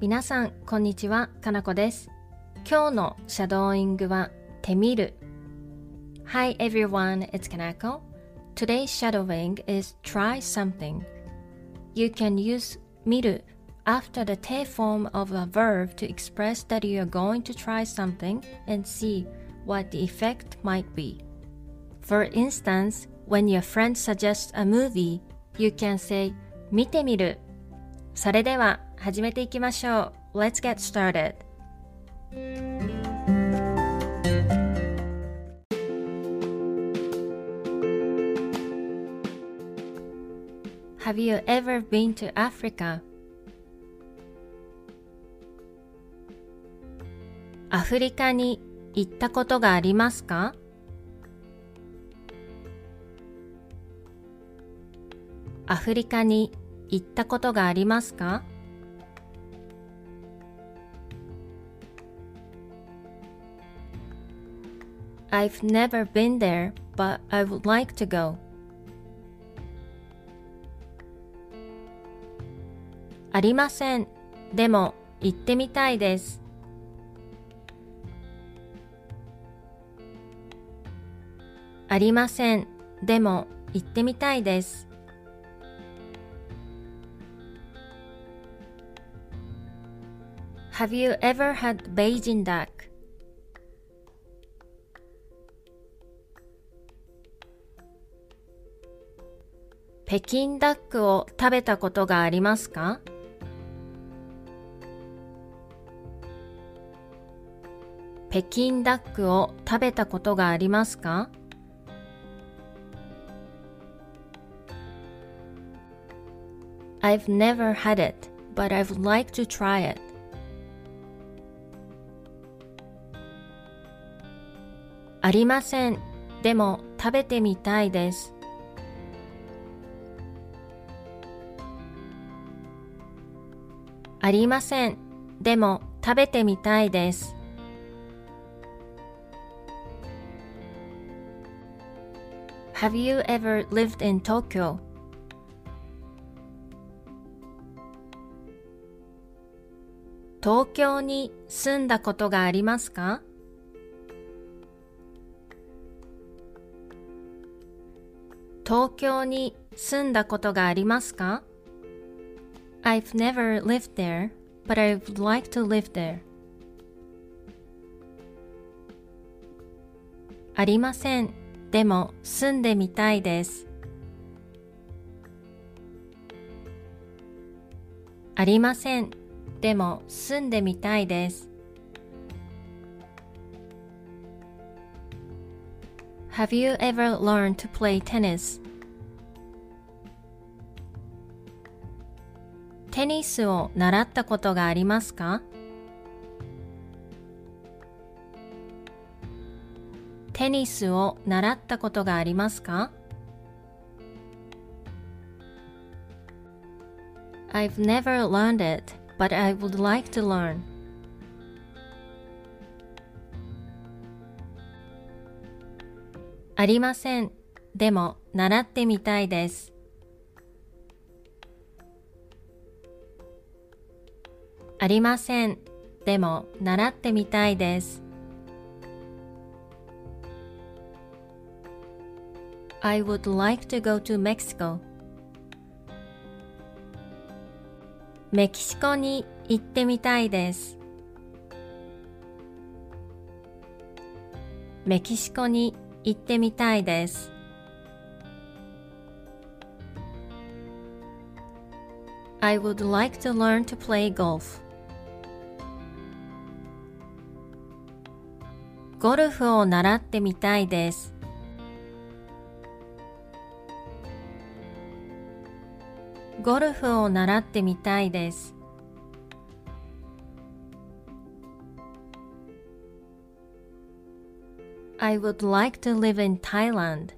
皆さん、こんにちは。かなこです。今日のシャドーイングは、てみる。Hi everyone, it's Kanako. Today's shadowing is try something. You can use 見る after the te form of a verb to express that you are going to try something and see what the effect might be. For instance, when your friend suggests a movie, you can say 見てみる。それでは 始めていきましょう。Let's get started. Have you ever been to Africa? アフリカに行ったことがありますか？アフリカに行ったことがありますか？I've never been there, but I would like to go. ありません。でも行ってみたいです。ありません。でも行ってみたいです。Have you ever had Beijing duck? 北京ダックを食べたことがありますか？北京ダックを食べたことがありますか？I've never had it, but I would like to try it. ありません。でも食べてみたいです。ありません。でも食べてみたいです。Have you ever lived in Tokyo? 東京に住んだことがありますか？東京に住んだことがありますか？I've never lived there, but I would like to live there. ありません。でも住んでみたいです。ありません。でも住んでみたいです。Have you ever learned to play tennis? テニスを習ったことがありますか？テニスを習ったことがありますか？I've never learned it, but I would like to learn. ありません。でも習ってみたいです。ありません。でも習ってみたいです。I would like to go to Mexico. メキシコに行ってみたいです。メキシコに行ってみたいです。I would like to learn to play golf. ゴルフを習ってみたいです。ゴルフを習ってみたいです。I would like to live in Thailand.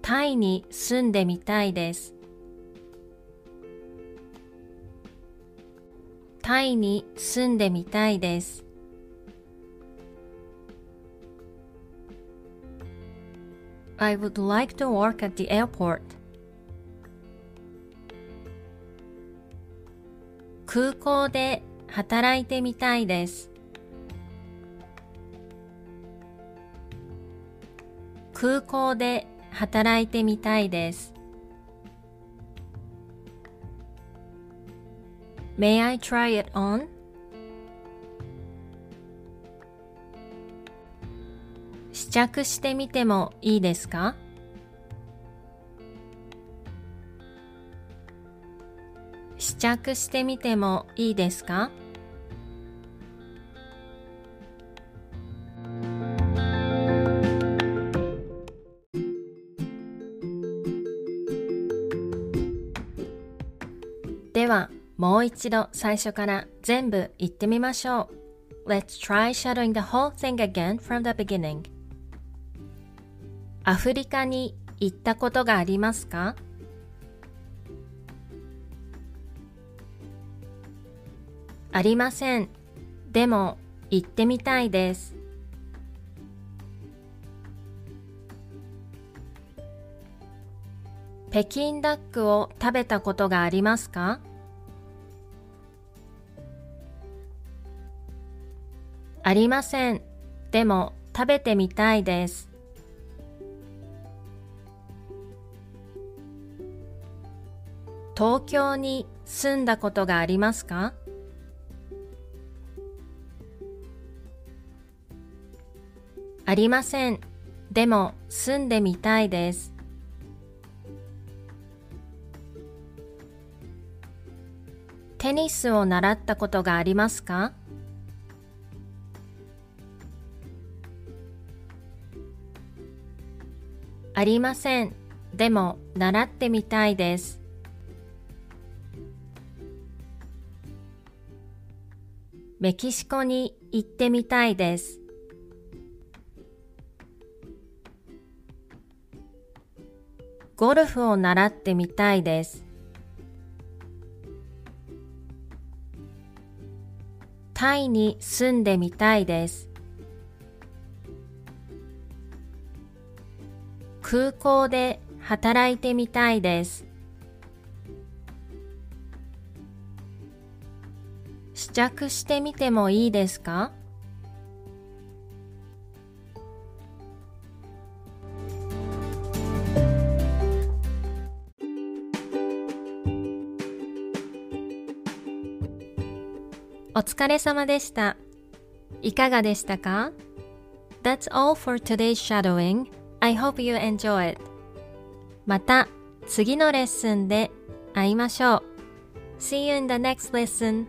タイに住んでみたいです。タイに住んでみたいです。I would like to work at the airport. 空港で働いてみたいです。空港で働いてみたいです。May I try it on? 試着してみてもいいですか？試着してみてもいいですか？もう一度最初から全部言ってみましょう。Let's try shadowing the whole thing again from the beginning. アフリカに行ったことがありますか？ありません。でも行ってみたいです。北京ダックを食べたことがありますか？ありません。でも食べてみたいです。東京に住んだことがありますか？ありません。でも住んでみたいです。テニスを習ったことがありますか？ありません。でも習ってみたいです。メキシコに行ってみたいです。ゴルフを習ってみたいです。タイに住んでみたいです。空港で働いてみたいです。試着してみてもいいですか？お疲れ様でした。いかがでしたか ?That's all for today's shadowing. I hope you enjoy it. また次のレッスンで会いましょう。See you in the next lesson.